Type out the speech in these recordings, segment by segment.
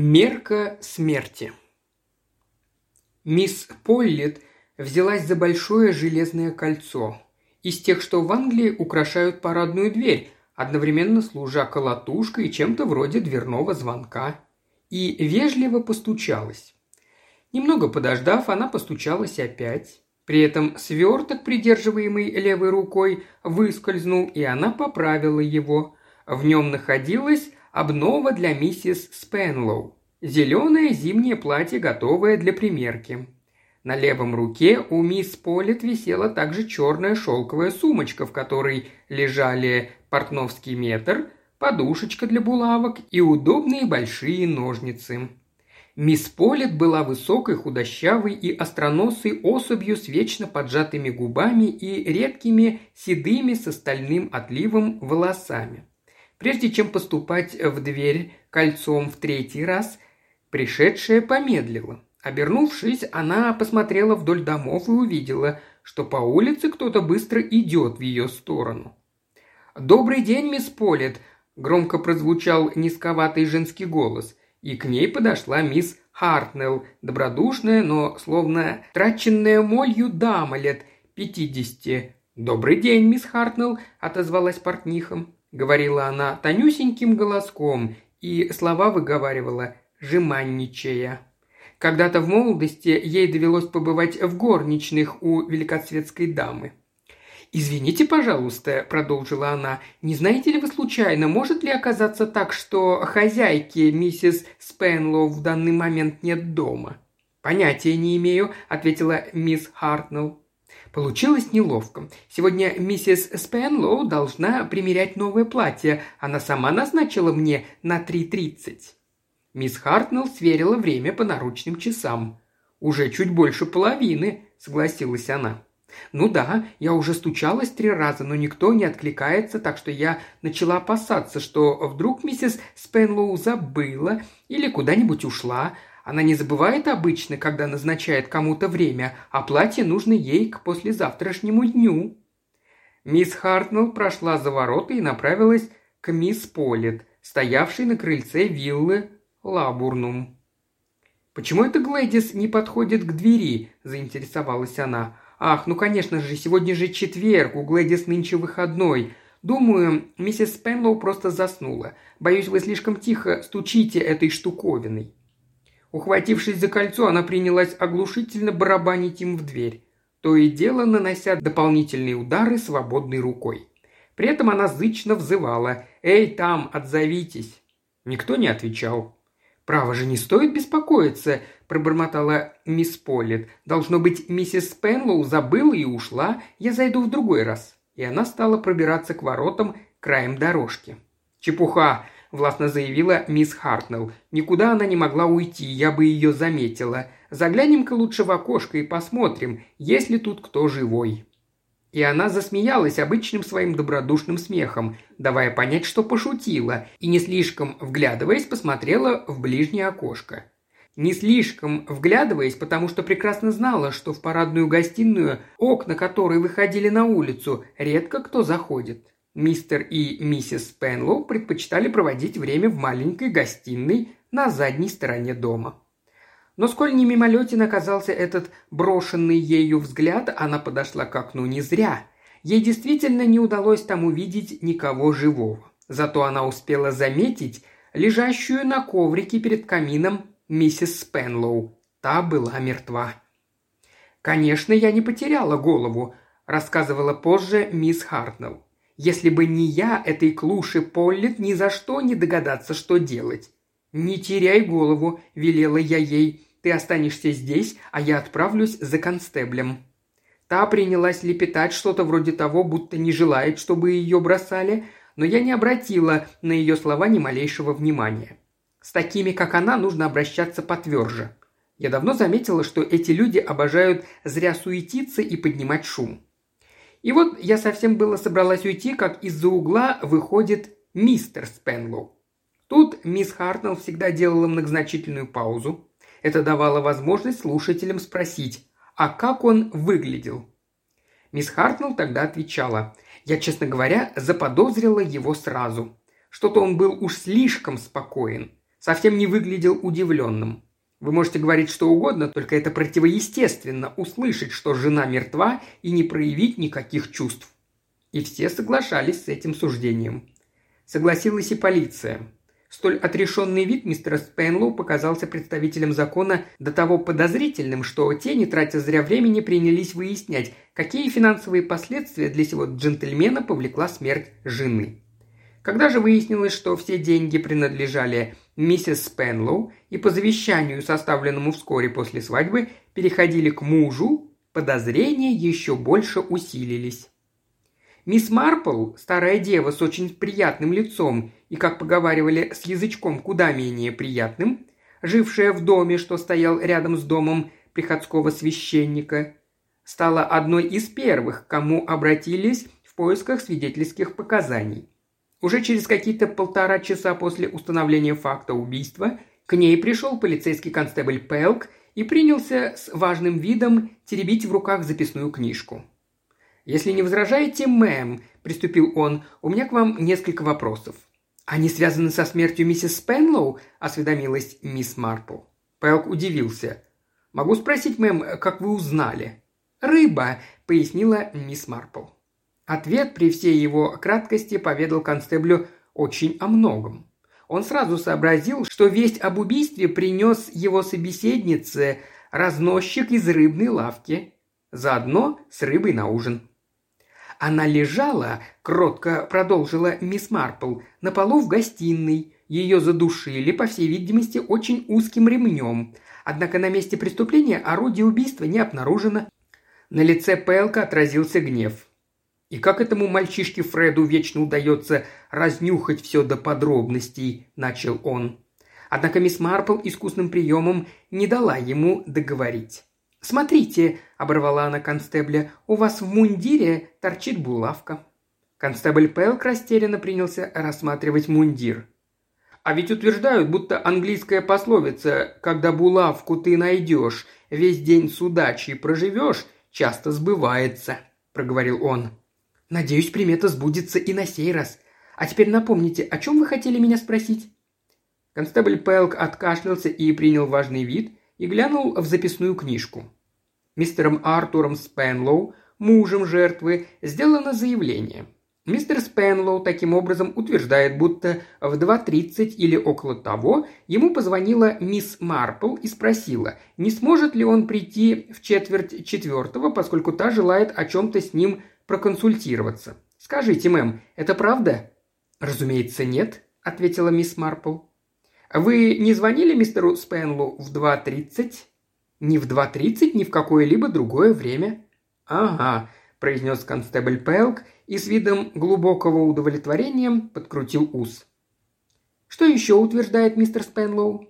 Мерка смерти. Мисс Поллит взялась за большое железное кольцо. Из тех, что в Англии украшают парадную дверь, одновременно служа колотушкой и чем-то вроде дверного звонка. И вежливо постучалась. Немного подождав, она постучалась опять. При этом сверток, придерживаемый левой рукой, выскользнул, и она поправила его. В нем находилась обнова для миссис Спенлоу. Зеленое зимнее платье, готовое для примерки. На левом руке у мисс Полет висела также черная шелковая сумочка, в которой лежали портновский метр, подушечка для булавок и удобные большие ножницы. Мисс Полет была высокой, худощавой и остроносой особью с вечно поджатыми губами и редкими седыми с остальным отливом волосами. Прежде чем поступать в дверь кольцом в третий раз, пришедшая помедлила. Обернувшись, она посмотрела вдоль домов и увидела, что по улице кто-то быстро идет в ее сторону. «Добрый день, мисс Полет!» – громко прозвучал низковатый женский голос и к ней подошла мисс Хартнелл, добродушная, но словно траченная молью дама лет пятидесяти. «Добрый день, мисс Хартнелл», – отозвалась портниха. Говорила она тонюсеньким голоском и слова выговаривала, жеманничая. Когда-то в молодости ей довелось побывать в горничных у великосветской дамы. «Извините, пожалуйста», – продолжила она, – «не знаете ли вы случайно, может ли оказаться так, что хозяйки миссис Спенлоу в данный момент нет дома?» «Понятия не имею», – ответила мисс Хартнелл. Получилось неловко. Сегодня миссис Спенлоу должна примерять новое платье. Она сама назначила мне на 3.30. Мисс Хартнелл сверила время по наручным часам. «Уже чуть больше половины», – согласилась она. «Ну да, я уже стучалась три раза, но никто не откликается, так что я начала опасаться, что вдруг миссис Спенлоу забыла или куда-нибудь ушла. Она не забывает обычно, когда назначает кому-то время, а платье нужно ей к послезавтрашнему дню». Мисс Хартнелл прошла за ворота и направилась к мисс Полет, стоявшей на крыльце виллы Лабурнум. «Почему эта Глэдис не подходит к двери?» – заинтересовалась она. «Ах, ну конечно же, сегодня же четверг, у Глэдис нынче выходной. Думаю, миссис Спенлоу просто заснула. Боюсь, вы слишком тихо стучите этой штуковиной». Ухватившись за кольцо, она принялась оглушительно барабанить им в дверь, то и дело нанося дополнительные удары свободной рукой. При этом она зычно взывала «Эй, там, отзовитесь!». Никто не отвечал. «Право же, не стоит беспокоиться», – пробормотала мисс Поллет. «Должно быть, миссис Спенлоу забыла и ушла. Я зайду в другой раз». И она стала пробираться к воротам краем дорожки. «Чепуха!» – властно заявила мисс Хартнелл. «Никуда она не могла уйти, я бы ее заметила. Заглянем-ка лучше в окошко и посмотрим, есть ли тут кто живой». И она засмеялась обычным своим добродушным смехом, давая понять, что пошутила, и не слишком вглядываясь, посмотрела в ближнее окошко. Не слишком вглядываясь, потому что прекрасно знала, что в парадную гостиную, окна которой выходили на улицу, редко кто заходит. Мистер и миссис Спенлоу предпочитали проводить время в маленькой гостиной на задней стороне дома. Но сколь не мимолетен оказался этот брошенный ею взгляд, она подошла к окну не зря. Ей действительно не удалось там увидеть никого живого. Зато она успела заметить лежащую на коврике перед камином миссис Спенлоу. Та была мертва. «Конечно, я не потеряла голову», – рассказывала позже мисс Хартнелл. «Если бы не я, этой клуши Поллит ни за что не догадаться, что делать». «Не теряй голову», – велела я ей. Ты останешься здесь, а я отправлюсь за констеблем». Та принялась лепетать что-то вроде того, будто не желает, чтобы ее бросали, но я не обратила на ее слова ни малейшего внимания. С такими, как она, нужно обращаться потверже. Я давно заметила, что эти люди обожают зря суетиться и поднимать шум. И вот я совсем было собралась уйти, как из-за угла выходит мистер Спенлоу. Тут мисс Хартнелл всегда делала многозначительную паузу, это давало возможность слушателям спросить, а как он выглядел? Мисс Хартнелл тогда отвечала, я, честно говоря, заподозрила его сразу. Что-то он был уж слишком спокоен. совсем не выглядел удивленным. Вы можете говорить что угодно, только это противоестественно услышать, что жена мертва и не проявить никаких чувств. И все соглашались с этим суждением. Согласилась и полиция. Столь отрешенный вид мистера Спенлоу показался представителям закона до того подозрительным, что те, не тратя зря времени, принялись выяснять, какие финансовые последствия для сего джентльмена повлекла смерть жены. Когда же выяснилось, что все деньги принадлежали миссис Спенлоу и по завещанию, составленному вскоре после свадьбы, переходили к мужу, подозрения еще больше усилились. Мисс Марпл, старая дева с очень приятным лицом и, как поговаривали, с язычком куда менее приятным, жившая в доме, что стоял рядом с домом приходского священника, стала одной из первых, к кому обратились в поисках свидетельских показаний. Уже через какие-то полтора часа после установления факта убийства к ней пришел полицейский констебль Пелк и принялся с важным видом теребить в руках записную книжку. «Если не возражаете, мэм», – приступил он, – «у меня к вам несколько вопросов». «Они связаны со смертью миссис Спенлоу?» – осведомилась мисс Марпл. Пэлк удивился. «Могу спросить, мэм, как вы узнали?» «Рыба», – пояснила мисс Марпл. Ответ при всей его краткости поведал констеблю очень о многом. Он сразу сообразил, что весть об убийстве принес его собеседнице разносчик из рыбной лавки, заодно с рыбой на ужин. Она лежала, кротко продолжила мисс Марпл, на полу в гостиной. Ее задушили, по всей видимости, очень узким ремнем. Однако на месте преступления орудие убийства не обнаружено. На лице Пэлка отразился гнев. И как этому мальчишке Фреду вечно удается разнюхать все до подробностей, начал он. Однако мисс Марпл искусным приемом не дала ему договорить. «Смотрите», – оборвала она констебля, – «у вас в мундире торчит булавка». Констебль Пэлк растерянно принялся рассматривать мундир. «А ведь утверждают, будто английская пословица «когда булавку ты найдешь, весь день с удачей проживешь» часто сбывается», – проговорил он. «Надеюсь, примета сбудется и на сей раз. А теперь напомните, о чем вы хотели меня спросить?» Констебль Пэлк откашлялся и принял важный вид, и глянул в записную книжку. Мистером Артуром Спенлоу, мужем жертвы, сделано заявление. Мистер Спенлоу таким образом утверждает, будто в 2.30 или около того ему позвонила мисс Марпл и спросила, не сможет ли он прийти в четверть четвертого, поскольку та желает о чем-то с ним проконсультироваться. Скажите, мэм, это правда? Разумеется, нет, ответила мисс Марпл. Вы не звонили мистеру Спенлу в 2.30? Ни в 2.30, ни в какое-либо другое время. Ага, произнес констебль Пелк и с видом глубокого удовлетворения подкрутил ус. Что еще утверждает мистер Спенлоу?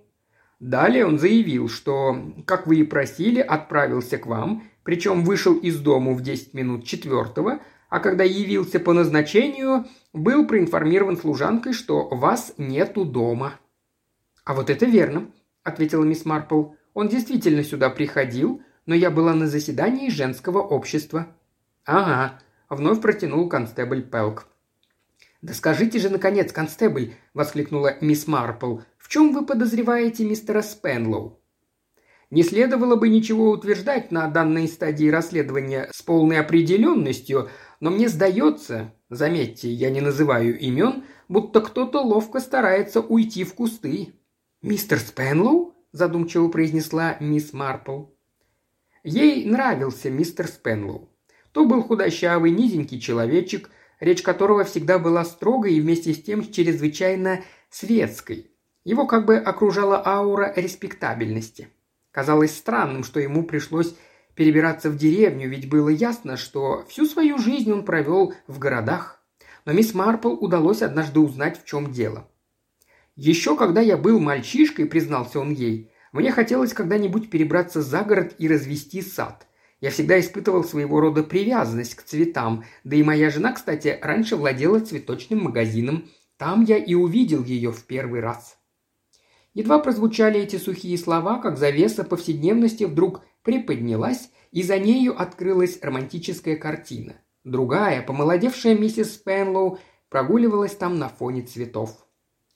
Далее он заявил, что, как вы и просили, отправился к вам, причем вышел из дому в 10 минут четвертого, а когда явился по назначению, был проинформирован служанкой, что вас нету дома. «А вот это верно», – ответила мисс Марпл. «Он действительно сюда приходил, но я была на заседании женского общества». «Ага», – вновь протянул констебль Пелк. «Да скажите же, наконец, констебль!» – воскликнула мисс Марпл. «В чем вы подозреваете мистера Спенлоу?» Не следовало бы ничего утверждать на данной стадии расследования с полной определенностью, но мне сдается, заметьте, я не называю имен, будто кто-то ловко старается уйти в кусты. «Мистер Спенлоу?» – задумчиво произнесла мисс Марпл. Ей нравился мистер Спенлоу. То был худощавый, низенький человечек, речь которого всегда была строгой и вместе с тем чрезвычайно светской. Его как бы окружала аура респектабельности. Казалось странным, что ему пришлось перебираться в деревню, ведь было ясно, что всю свою жизнь он провел в городах. Но мисс Марпл удалось однажды узнать, в чем дело. Еще когда я был мальчишкой, признался он ей, мне хотелось когда-нибудь перебраться за город и развести сад. Я всегда испытывал своего рода привязанность к цветам, да и моя жена, кстати, раньше владела цветочным магазином. Там я и увидел ее в первый раз. Едва прозвучали эти сухие слова, как завеса повседневности вдруг приподнялась, и за нею открылась романтическая картина. Другая, помолодевшая миссис Спенлоу, прогуливалась там на фоне цветов.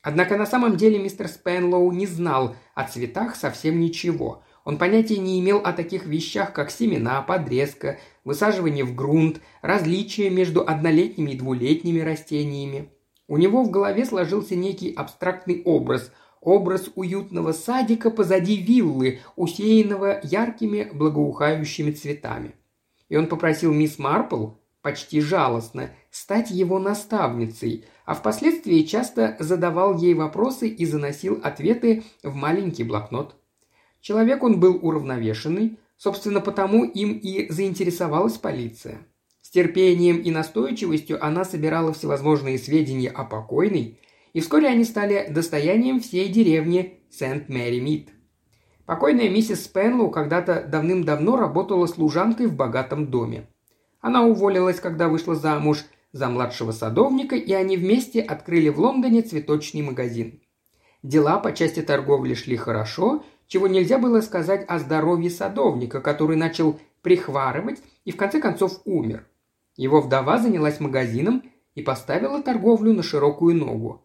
Однако на самом деле мистер Спенлоу не знал о цветах совсем ничего. Он понятия не имел о таких вещах, как семена, подрезка, высаживание в грунт, различия между однолетними и двулетними растениями. У него в голове сложился некий абстрактный образ – образ уютного садика позади виллы, усеянного яркими благоухающими цветами. И он попросил мисс Марпл, почти жалостно, стать его наставницей, а впоследствии часто задавал ей вопросы и заносил ответы в маленький блокнот. Человек он был уравновешенный, собственно, потому им и заинтересовалась полиция. С терпением и настойчивостью она собирала всевозможные сведения о покойной, и вскоре они стали достоянием всей деревни Сент-Мэри-Мид. Покойная миссис Спенлоу когда-то давным-давно работала служанкой в богатом доме. Она уволилась, когда вышла замуж за младшего садовника, и они вместе открыли в Лондоне цветочный магазин. Дела по части торговли шли хорошо, чего нельзя было сказать о здоровье садовника, который начал прихварывать и в конце концов умер. Его вдова занялась магазином и поставила торговлю на широкую ногу.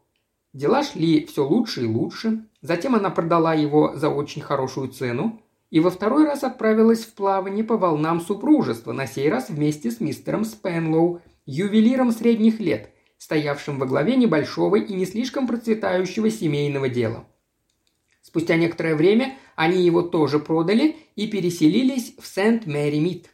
Дела шли все лучше и лучше. Затем она продала его за очень хорошую цену и во второй раз отправилась в плавание по волнам супружества, на сей раз вместе с мистером Спенлоу, ювелиром средних лет, стоявшим во главе небольшого и не слишком процветающего семейного дела. Спустя некоторое время они его тоже продали и переселились в Сент-Мэри-Мид.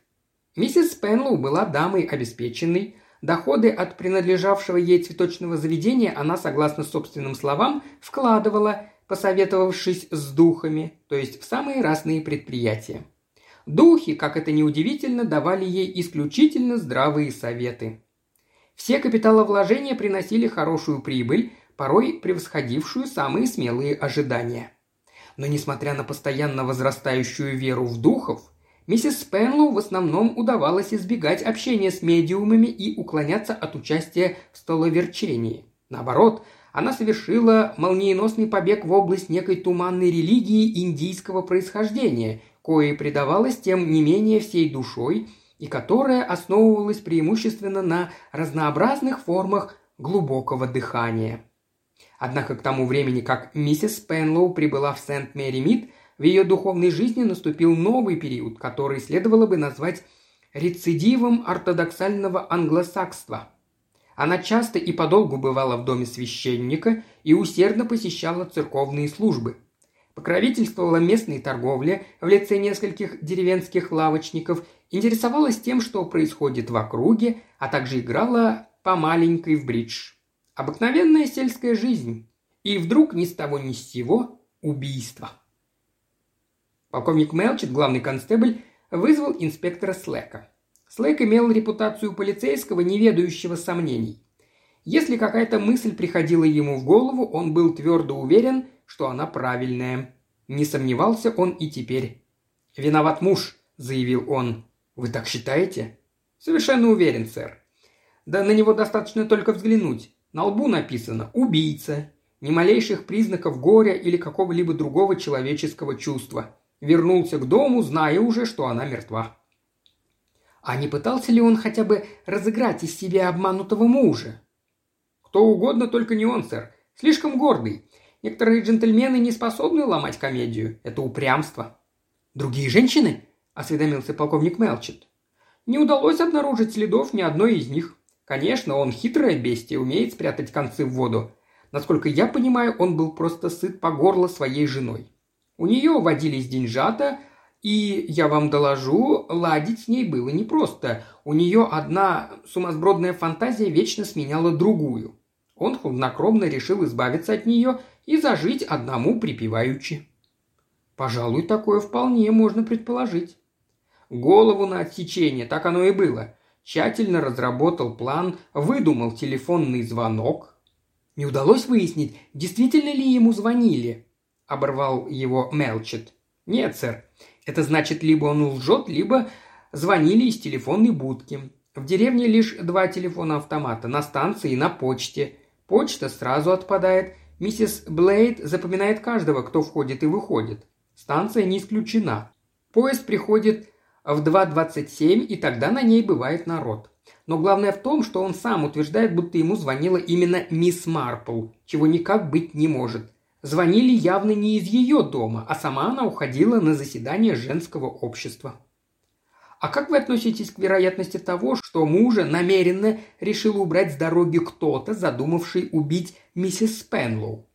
Миссис Спенлоу была дамой обеспеченной, Доходы от принадлежавшего ей цветочного заведения она, согласно собственным словам, вкладывала, посоветовавшись с духами, то есть в самые разные предприятия. Духи, как это ни удивительно, давали ей исключительно здравые советы. Все капиталовложения приносили хорошую прибыль, порой превосходившую самые смелые ожидания. Но несмотря на постоянно возрастающую веру в духов, Миссис Спенлоу в основном удавалось избегать общения с медиумами и уклоняться от участия в столоверчении. Наоборот, она совершила молниеносный побег в область некой туманной религии индийского происхождения, кое предавалась тем не менее всей душой и которая основывалась преимущественно на разнообразных формах глубокого дыхания. Однако к тому времени, как миссис Спенлоу прибыла в Сент-Мэри-Мид – в ее духовной жизни наступил новый период, который следовало бы назвать рецидивом ортодоксального англосакства. Она часто и подолгу бывала в доме священника и усердно посещала церковные службы. Покровительствовала местной торговле в лице нескольких деревенских лавочников, интересовалась тем, что происходит в округе, а также играла по маленькой в бридж. Обыкновенная сельская жизнь. И вдруг ни с того ни с сего убийство. Полковник Мелчит, главный констебль, вызвал инспектора Слэка. Слэк имел репутацию полицейского, не ведающего сомнений. Если какая-то мысль приходила ему в голову, он был твердо уверен, что она правильная. Не сомневался он и теперь. «Виноват муж», — заявил он. «Вы так считаете?» «Совершенно уверен, сэр. Да на него достаточно только взглянуть. На лбу написано «убийца». Ни малейших признаков горя или какого-либо другого человеческого чувства вернулся к дому, зная уже, что она мертва. А не пытался ли он хотя бы разыграть из себя обманутого мужа? Кто угодно, только не он, сэр. Слишком гордый. Некоторые джентльмены не способны ломать комедию. Это упрямство. Другие женщины? осведомился полковник Мелчет. Не удалось обнаружить следов ни одной из них. Конечно, он хитрое бестие, умеет спрятать концы в воду. Насколько я понимаю, он был просто сыт по горло своей женой. У нее водились деньжата, и, я вам доложу, ладить с ней было непросто. У нее одна сумасбродная фантазия вечно сменяла другую. Он хладнокровно решил избавиться от нее и зажить одному припеваючи. Пожалуй, такое вполне можно предположить. Голову на отсечение, так оно и было. Тщательно разработал план, выдумал телефонный звонок. Не удалось выяснить, действительно ли ему звонили. – оборвал его Мелчет. «Нет, сэр. Это значит, либо он лжет, либо звонили из телефонной будки. В деревне лишь два телефона-автомата, на станции и на почте. Почта сразу отпадает. Миссис Блейд запоминает каждого, кто входит и выходит. Станция не исключена. Поезд приходит в 2.27, и тогда на ней бывает народ. Но главное в том, что он сам утверждает, будто ему звонила именно мисс Марпл, чего никак быть не может. Звонили явно не из ее дома, а сама она уходила на заседание женского общества. А как вы относитесь к вероятности того, что мужа намеренно решил убрать с дороги кто-то, задумавший убить миссис Спенлоу?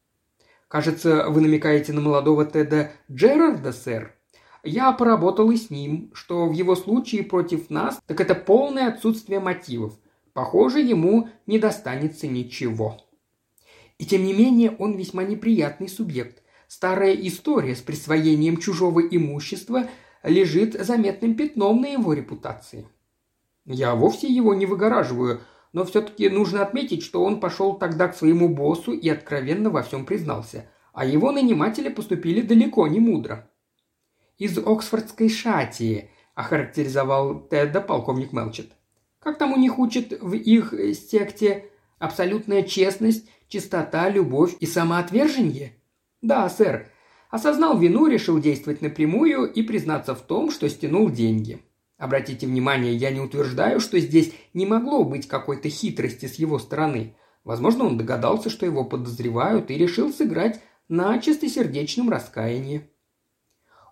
Кажется, вы намекаете на молодого Теда Джерарда, сэр. Я поработал и с ним, что в его случае против нас, так это полное отсутствие мотивов. Похоже, ему не достанется ничего. И тем не менее он весьма неприятный субъект. Старая история с присвоением чужого имущества лежит заметным пятном на его репутации. Я вовсе его не выгораживаю, но все-таки нужно отметить, что он пошел тогда к своему боссу и откровенно во всем признался, а его наниматели поступили далеко не мудро. «Из Оксфордской шатии», – охарактеризовал Тедда полковник Мелчет. «Как там у них учат в их секте абсолютная честность, чистота, любовь и самоотвержение?» «Да, сэр. Осознал вину, решил действовать напрямую и признаться в том, что стянул деньги. Обратите внимание, я не утверждаю, что здесь не могло быть какой-то хитрости с его стороны. Возможно, он догадался, что его подозревают, и решил сыграть на чистосердечном раскаянии.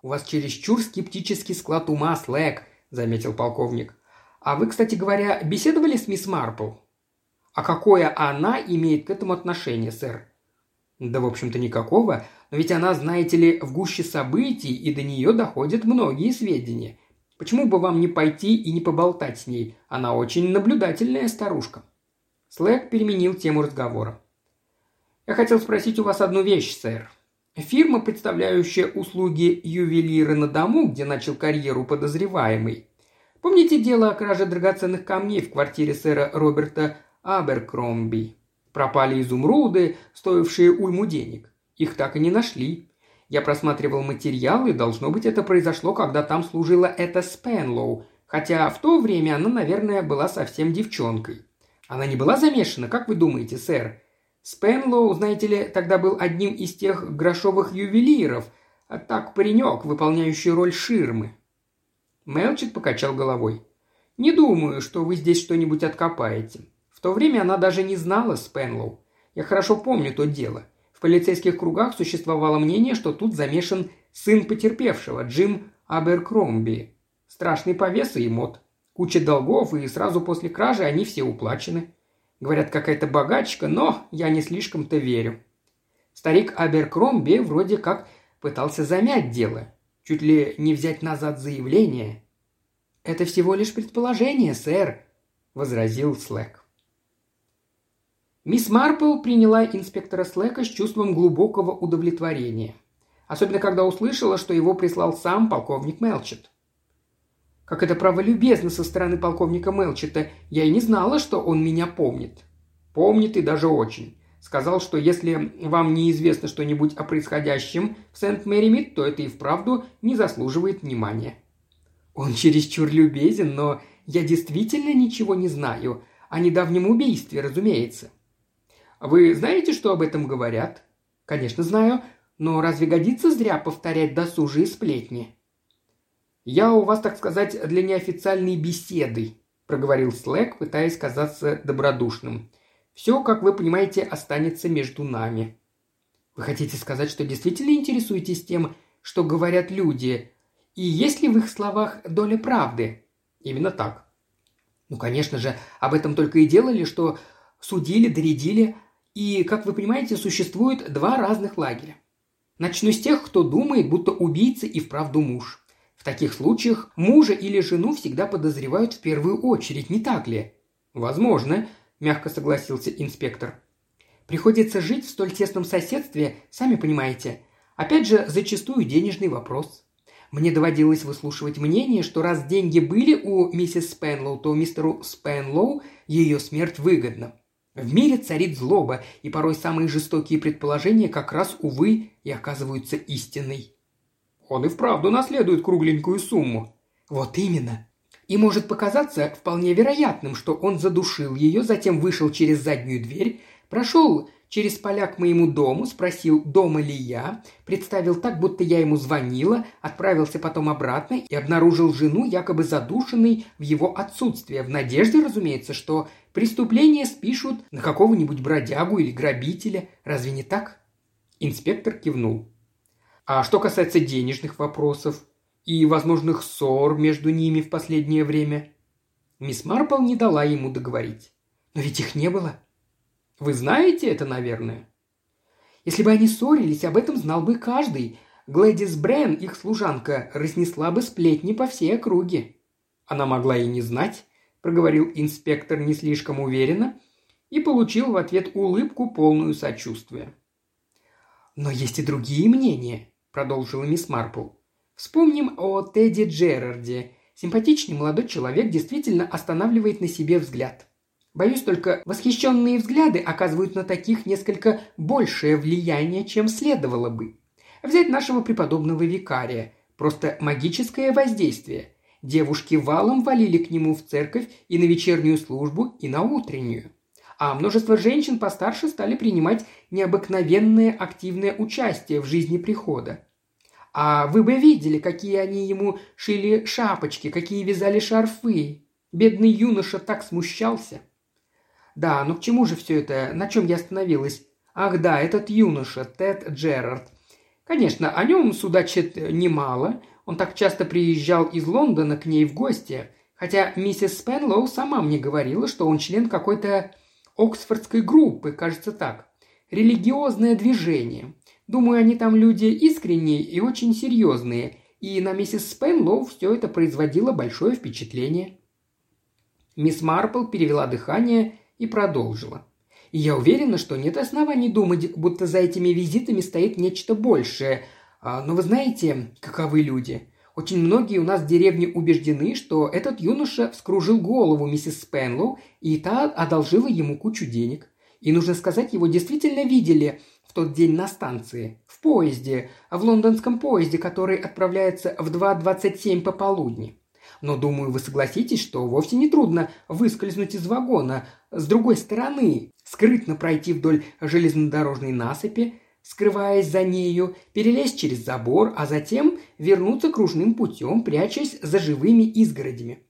«У вас чересчур скептический склад ума, Слэк», – заметил полковник. «А вы, кстати говоря, беседовали с мисс Марпл?» «А какое она имеет к этому отношение, сэр?» «Да, в общем-то, никакого. Но ведь она, знаете ли, в гуще событий, и до нее доходят многие сведения. Почему бы вам не пойти и не поболтать с ней? Она очень наблюдательная старушка». Слэк переменил тему разговора. «Я хотел спросить у вас одну вещь, сэр. Фирма, представляющая услуги ювелира на дому, где начал карьеру подозреваемый. Помните дело о краже драгоценных камней в квартире сэра Роберта Аберкромби? Пропали изумруды, стоившие уйму денег. Их так и не нашли. Я просматривал материалы, должно быть, это произошло, когда там служила эта Спенлоу, хотя в то время она, наверное, была совсем девчонкой. Она не была замешана, как вы думаете, сэр? Спенлоу, знаете ли, тогда был одним из тех грошовых ювелиров, а так паренек, выполняющий роль ширмы. Мелчит покачал головой. «Не думаю, что вы здесь что-нибудь откопаете. В то время она даже не знала Спенлоу. Я хорошо помню то дело. В полицейских кругах существовало мнение, что тут замешан сын потерпевшего, Джим Аберкромби. Страшный повес и мод. Куча долгов, и сразу после кражи они все уплачены. Говорят, какая-то богачка, но я не слишком-то верю. Старик Аберкромби вроде как пытался замять дело. Чуть ли не взять назад заявление. «Это всего лишь предположение, сэр», – возразил Слэк. Мисс Марпл приняла инспектора Слэка с чувством глубокого удовлетворения. Особенно, когда услышала, что его прислал сам полковник Мелчет. Как это право любезно со стороны полковника Мелчета, я и не знала, что он меня помнит. Помнит и даже очень. Сказал, что если вам неизвестно что-нибудь о происходящем в Сент-Мэри-Мид, то это и вправду не заслуживает внимания. Он чересчур любезен, но я действительно ничего не знаю. О недавнем убийстве, разумеется. Вы знаете, что об этом говорят?» «Конечно знаю, но разве годится зря повторять досужие сплетни?» «Я у вас, так сказать, для неофициальной беседы», – проговорил Слэк, пытаясь казаться добродушным. «Все, как вы понимаете, останется между нами». «Вы хотите сказать, что действительно интересуетесь тем, что говорят люди, и есть ли в их словах доля правды?» «Именно так». «Ну, конечно же, об этом только и делали, что судили, доредили, и, как вы понимаете, существует два разных лагеря. Начну с тех, кто думает, будто убийца и вправду муж. В таких случаях мужа или жену всегда подозревают в первую очередь, не так ли? Возможно, мягко согласился инспектор. Приходится жить в столь тесном соседстве, сами понимаете. Опять же, зачастую денежный вопрос. Мне доводилось выслушивать мнение, что раз деньги были у миссис Спенлоу, то мистеру Спенлоу ее смерть выгодна. В мире царит злоба, и порой самые жестокие предположения как раз, увы, и оказываются истиной. Он и вправду наследует кругленькую сумму. Вот именно. И может показаться вполне вероятным, что он задушил ее, затем вышел через заднюю дверь, прошел через поля к моему дому, спросил, дома ли я, представил так, будто я ему звонила, отправился потом обратно и обнаружил жену якобы задушенной в его отсутствие, в надежде, разумеется, что преступление спишут на какого-нибудь бродягу или грабителя. Разве не так?» Инспектор кивнул. «А что касается денежных вопросов и возможных ссор между ними в последнее время?» Мисс Марпл не дала ему договорить. «Но ведь их не было», вы знаете это, наверное?» Если бы они ссорились, об этом знал бы каждый. Глэдис Брен, их служанка, разнесла бы сплетни по всей округе. Она могла и не знать, проговорил инспектор не слишком уверенно и получил в ответ улыбку, полную сочувствия. «Но есть и другие мнения», – продолжила мисс Марпл. «Вспомним о Тедди Джерарде. Симпатичный молодой человек действительно останавливает на себе взгляд. Боюсь только, восхищенные взгляды оказывают на таких несколько большее влияние, чем следовало бы. Взять нашего преподобного викария. Просто магическое воздействие. Девушки валом валили к нему в церковь и на вечернюю службу, и на утреннюю. А множество женщин постарше стали принимать необыкновенное активное участие в жизни прихода. А вы бы видели, какие они ему шили шапочки, какие вязали шарфы. Бедный юноша так смущался. Да, ну к чему же все это? На чем я остановилась? Ах да, этот юноша, Тед Джерард. Конечно, о нем судачит немало. Он так часто приезжал из Лондона к ней в гости. Хотя миссис Спенлоу сама мне говорила, что он член какой-то Оксфордской группы, кажется так. Религиозное движение. Думаю, они там люди искренние и очень серьезные. И на миссис Спенлоу все это производило большое впечатление. Мисс Марпл перевела дыхание и продолжила. Я уверена, что нет оснований думать, будто за этими визитами стоит нечто большее. А, но вы знаете, каковы люди. Очень многие у нас в деревне убеждены, что этот юноша вскружил голову миссис Спенлоу, и та одолжила ему кучу денег. И нужно сказать, его действительно видели в тот день на станции, в поезде, в лондонском поезде, который отправляется в 2.27 пополудни. Но, думаю, вы согласитесь, что вовсе не трудно выскользнуть из вагона с другой стороны, скрытно пройти вдоль железнодорожной насыпи, скрываясь за нею, перелезть через забор, а затем вернуться кружным путем, прячась за живыми изгородями.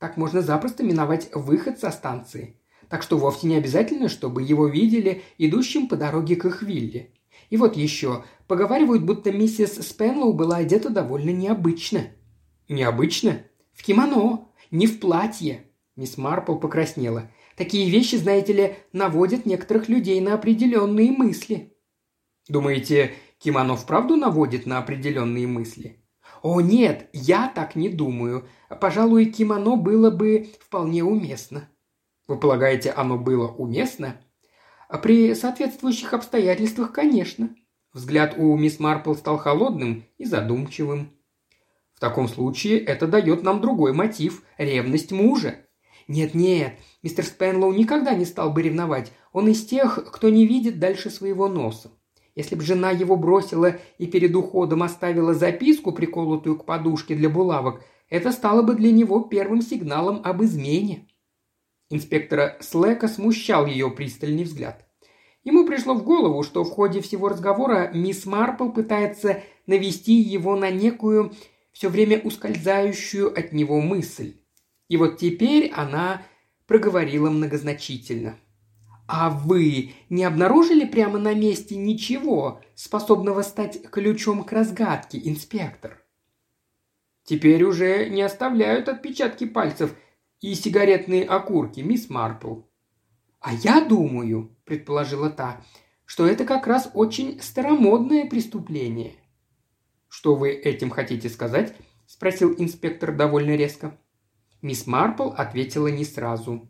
Так можно запросто миновать выход со станции. Так что вовсе не обязательно, чтобы его видели идущим по дороге к их вилле. И вот еще, поговаривают, будто миссис Спенлоу была одета довольно необычно. Необычно? В кимоно, не в платье. Мисс Марпл покраснела. Такие вещи, знаете ли, наводят некоторых людей на определенные мысли. Думаете, кимоно вправду наводит на определенные мысли? О нет, я так не думаю. Пожалуй, кимоно было бы вполне уместно. Вы полагаете, оно было уместно? При соответствующих обстоятельствах, конечно. Взгляд у мисс Марпл стал холодным и задумчивым. В таком случае это дает нам другой мотив – ревность мужа. Нет-нет, мистер Спенлоу никогда не стал бы ревновать. Он из тех, кто не видит дальше своего носа. Если бы жена его бросила и перед уходом оставила записку, приколотую к подушке для булавок, это стало бы для него первым сигналом об измене. Инспектора Слэка смущал ее пристальный взгляд. Ему пришло в голову, что в ходе всего разговора мисс Марпл пытается навести его на некую все время ускользающую от него мысль. И вот теперь она проговорила многозначительно. «А вы не обнаружили прямо на месте ничего, способного стать ключом к разгадке, инспектор?» «Теперь уже не оставляют отпечатки пальцев и сигаретные окурки, мисс Марпл». «А я думаю», – предположила та, – «что это как раз очень старомодное преступление – «Что вы этим хотите сказать?» – спросил инспектор довольно резко. Мисс Марпл ответила не сразу.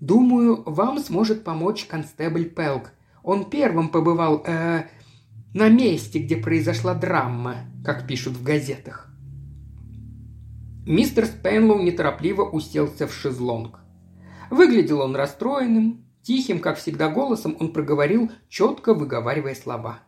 «Думаю, вам сможет помочь констебль Пелк. Он первым побывал э, на месте, где произошла драма, как пишут в газетах». Мистер Спенлоу неторопливо уселся в шезлонг. Выглядел он расстроенным, тихим, как всегда, голосом он проговорил, четко выговаривая слова.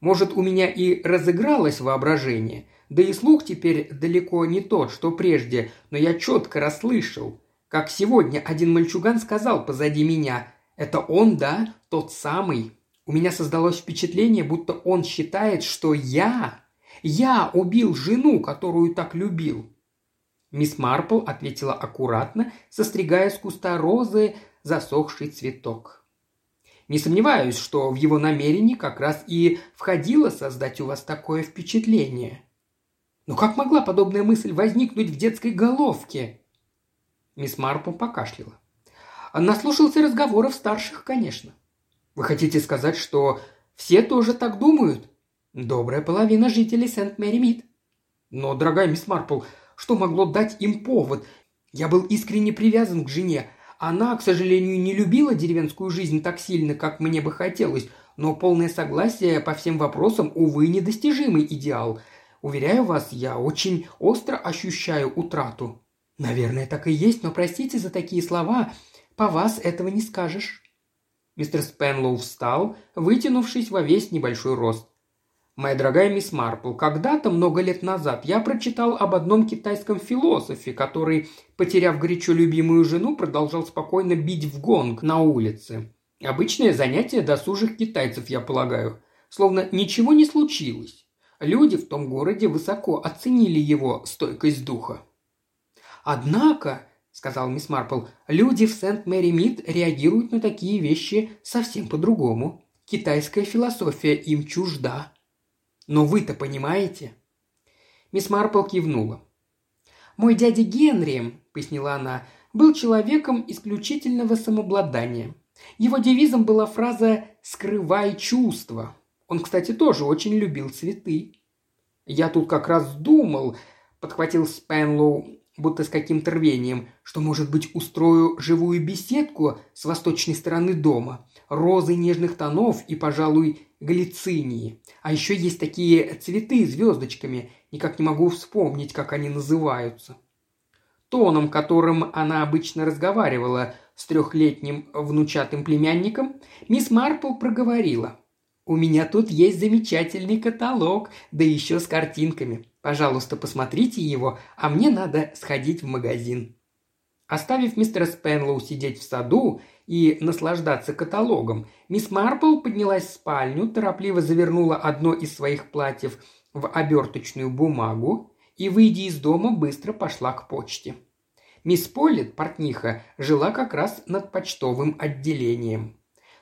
Может, у меня и разыгралось воображение, да и слух теперь далеко не тот, что прежде, но я четко расслышал. Как сегодня один мальчуган сказал позади меня, «Это он, да, тот самый». У меня создалось впечатление, будто он считает, что я, я убил жену, которую так любил. Мисс Марпл ответила аккуратно, состригая с куста розы засохший цветок. Не сомневаюсь, что в его намерении как раз и входило создать у вас такое впечатление. Но как могла подобная мысль возникнуть в детской головке? Мисс Марпл покашляла. Наслушался разговоров старших, конечно. Вы хотите сказать, что все тоже так думают? Добрая половина жителей Сент-Мэри-Мид. Но, дорогая мисс Марпл, что могло дать им повод? Я был искренне привязан к жене. Она, к сожалению, не любила деревенскую жизнь так сильно, как мне бы хотелось, но полное согласие по всем вопросам, увы, недостижимый идеал. Уверяю вас, я очень остро ощущаю утрату. Наверное, так и есть, но простите за такие слова. По вас этого не скажешь. Мистер Спенлоу встал, вытянувшись во весь небольшой рост. «Моя дорогая мисс Марпл, когда-то, много лет назад, я прочитал об одном китайском философе, который, потеряв горячо любимую жену, продолжал спокойно бить в гонг на улице. Обычное занятие досужих китайцев, я полагаю. Словно ничего не случилось. Люди в том городе высоко оценили его стойкость духа. Однако, сказал мисс Марпл, люди в Сент-Мэри-Мид реагируют на такие вещи совсем по-другому. Китайская философия им чужда. Но вы-то понимаете?» Мисс Марпл кивнула. «Мой дядя Генри», — пояснила она, — «был человеком исключительного самообладания. Его девизом была фраза «скрывай чувства». Он, кстати, тоже очень любил цветы. «Я тут как раз думал», — подхватил Спенлоу, будто с каким-то рвением, что, может быть, устрою живую беседку с восточной стороны дома. Розы нежных тонов и, пожалуй, глицинии. А еще есть такие цветы звездочками, никак не могу вспомнить, как они называются. Тоном, которым она обычно разговаривала с трехлетним внучатым племянником, мисс Марпл проговорила. «У меня тут есть замечательный каталог, да еще с картинками. Пожалуйста, посмотрите его, а мне надо сходить в магазин». Оставив мистера Спенлоу сидеть в саду и наслаждаться каталогом, мисс Марпл поднялась в спальню, торопливо завернула одно из своих платьев в оберточную бумагу и, выйдя из дома, быстро пошла к почте. Мисс Поллет, портниха, жила как раз над почтовым отделением.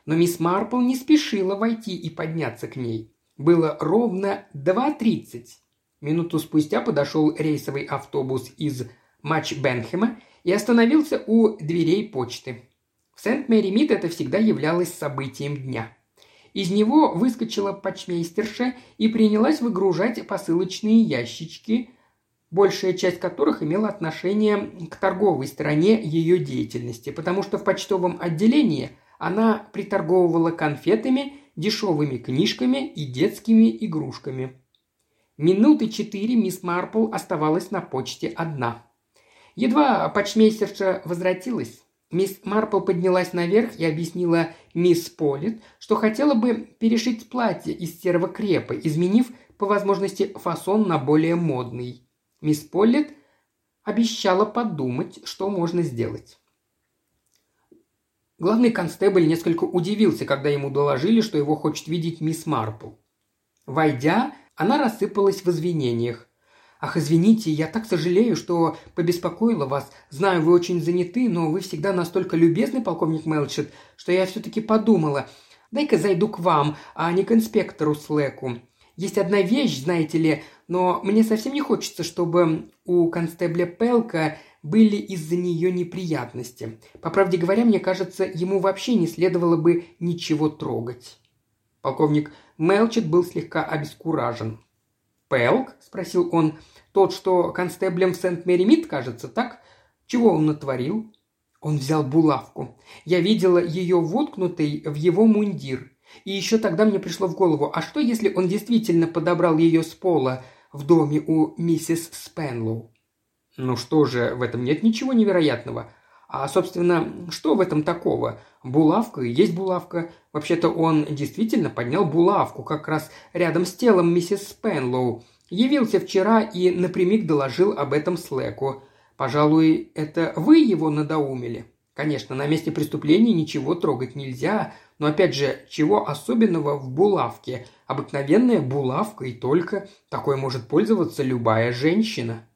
Но мисс Марпл не спешила войти и подняться к ней. Было ровно 2.30. Минуту спустя подошел рейсовый автобус из Матч-Бенхема и остановился у дверей почты. В Сент-Мэри-Мид это всегда являлось событием дня. Из него выскочила почмейстерша и принялась выгружать посылочные ящички, большая часть которых имела отношение к торговой стороне ее деятельности, потому что в почтовом отделении она приторговывала конфетами, дешевыми книжками и детскими игрушками – Минуты четыре мисс Марпл оставалась на почте одна. Едва почмейстерша возвратилась, мисс Марпл поднялась наверх и объяснила мисс Полит, что хотела бы перешить платье из серого крепа, изменив по возможности фасон на более модный. Мисс Полит обещала подумать, что можно сделать. Главный констебль несколько удивился, когда ему доложили, что его хочет видеть мисс Марпл. Войдя, она рассыпалась в извинениях. «Ах, извините, я так сожалею, что побеспокоила вас. Знаю, вы очень заняты, но вы всегда настолько любезны, полковник Мелчет, что я все-таки подумала. Дай-ка зайду к вам, а не к инспектору Слэку. Есть одна вещь, знаете ли, но мне совсем не хочется, чтобы у констебля Пелка были из-за нее неприятности. По правде говоря, мне кажется, ему вообще не следовало бы ничего трогать». Полковник Мелчет был слегка обескуражен. «Пелк?» – спросил он. «Тот, что констеблем в Сент-Мэри-Мид, кажется, так? Чего он натворил?» Он взял булавку. Я видела ее воткнутой в его мундир. И еще тогда мне пришло в голову, а что, если он действительно подобрал ее с пола в доме у миссис Спенлоу? Ну что же, в этом нет ничего невероятного. А, собственно, что в этом такого? Булавка и есть булавка. Вообще-то он действительно поднял булавку как раз рядом с телом миссис Спенлоу. Явился вчера и напрямик доложил об этом Слэку. Пожалуй, это вы его надоумили. Конечно, на месте преступления ничего трогать нельзя, но опять же, чего особенного в булавке? Обыкновенная булавка и только. Такой может пользоваться любая женщина.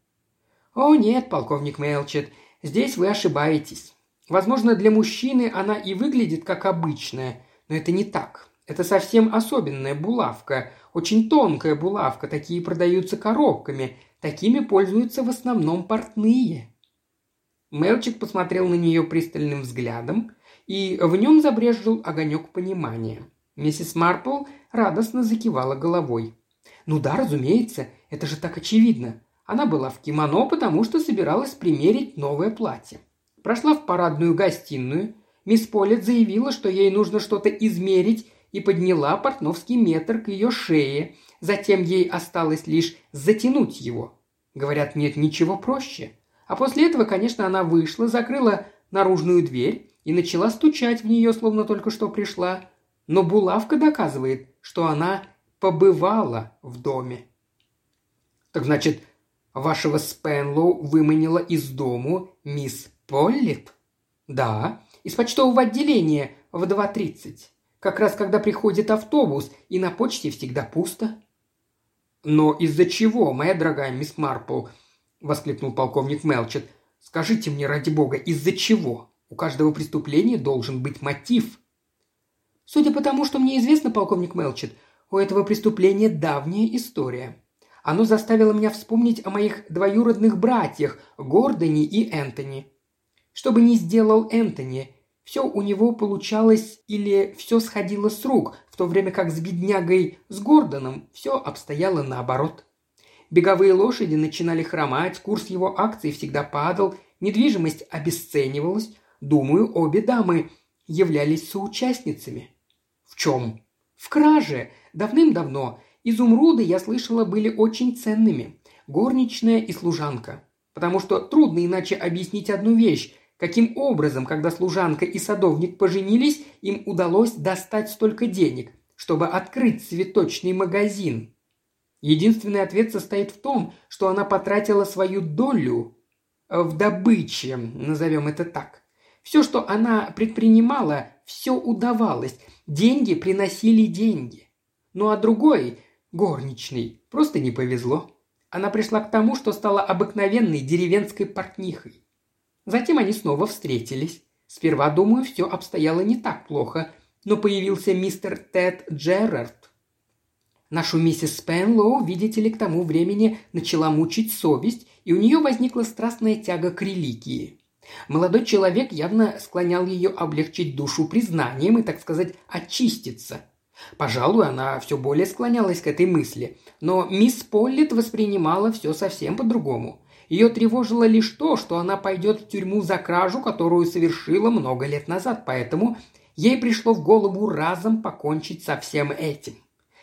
О нет, полковник Мелчет, здесь вы ошибаетесь. Возможно, для мужчины она и выглядит как обычная, но это не так. Это совсем особенная булавка, очень тонкая булавка, такие продаются коробками, такими пользуются в основном портные. Мелчик посмотрел на нее пристальным взглядом, и в нем забрежил огонек понимания. Миссис Марпл радостно закивала головой. «Ну да, разумеется, это же так очевидно. Она была в кимоно, потому что собиралась примерить новое платье. Прошла в парадную гостиную. Мисс Полет заявила, что ей нужно что-то измерить, и подняла портновский метр к ее шее. Затем ей осталось лишь затянуть его. Говорят, нет ничего проще. А после этого, конечно, она вышла, закрыла наружную дверь и начала стучать в нее, словно только что пришла. Но булавка доказывает, что она побывала в доме. Так значит, вашего Спенлоу выманила из дому мисс Поллит? Да, из почтового отделения в 2.30. Как раз когда приходит автобус, и на почте всегда пусто. Но из-за чего, моя дорогая мисс Марпл, – воскликнул полковник Мелчет. «Скажите мне, ради бога, из-за чего? У каждого преступления должен быть мотив». «Судя по тому, что мне известно, полковник Мелчет, у этого преступления давняя история. Оно заставило меня вспомнить о моих двоюродных братьях Гордоне и Энтони. Что бы ни сделал Энтони, все у него получалось или все сходило с рук, в то время как с беднягой с Гордоном все обстояло наоборот. Беговые лошади начинали хромать, курс его акций всегда падал, недвижимость обесценивалась. Думаю, обе дамы являлись соучастницами. В чем? В краже. Давным-давно. Изумруды, я слышала, были очень ценными. Горничная и служанка. Потому что трудно иначе объяснить одну вещь. Каким образом, когда служанка и садовник поженились, им удалось достать столько денег, чтобы открыть цветочный магазин? Единственный ответ состоит в том, что она потратила свою долю в добыче, назовем это так. Все, что она предпринимала, все удавалось. Деньги приносили деньги. Ну а другой, горничный, просто не повезло. Она пришла к тому, что стала обыкновенной деревенской портнихой. Затем они снова встретились. Сперва, думаю, все обстояло не так плохо, но появился мистер Тед Джерард, Нашу миссис Спенлоу, видите ли, к тому времени начала мучить совесть, и у нее возникла страстная тяга к религии. Молодой человек явно склонял ее облегчить душу признанием и, так сказать, очиститься. Пожалуй, она все более склонялась к этой мысли, но мисс Поллит воспринимала все совсем по-другому. Ее тревожило лишь то, что она пойдет в тюрьму за кражу, которую совершила много лет назад, поэтому ей пришло в голову разом покончить со всем этим.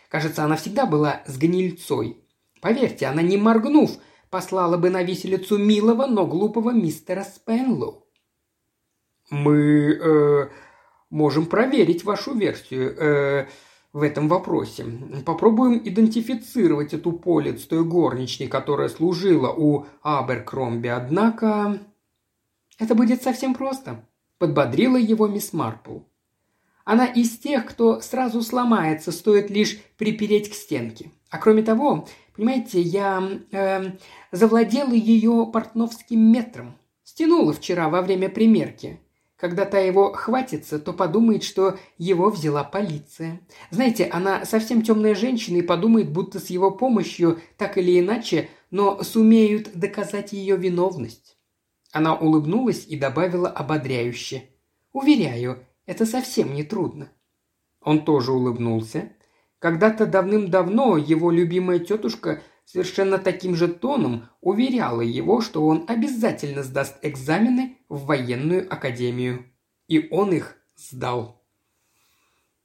Кажется, она всегда была с гнильцой. Поверьте, она не моргнув, послала бы на виселицу милого, но глупого мистера Спенлоу. «Мы э, можем проверить вашу версию э, в этом вопросе. Попробуем идентифицировать эту полец той горничной, которая служила у Аберкромби, однако...» «Это будет совсем просто», – подбодрила его мисс Марпл. Она из тех, кто сразу сломается, стоит лишь припереть к стенке. А кроме того, понимаете, я э, завладела ее портновским метром. Стянула вчера во время примерки. Когда та его хватится, то подумает, что его взяла полиция. Знаете, она совсем темная женщина и подумает, будто с его помощью, так или иначе, но сумеют доказать ее виновность. Она улыбнулась и добавила ободряюще. «Уверяю, это совсем не трудно». Он тоже улыбнулся. Когда-то давным-давно его любимая тетушка совершенно таким же тоном уверяла его, что он обязательно сдаст экзамены в военную академию. И он их сдал.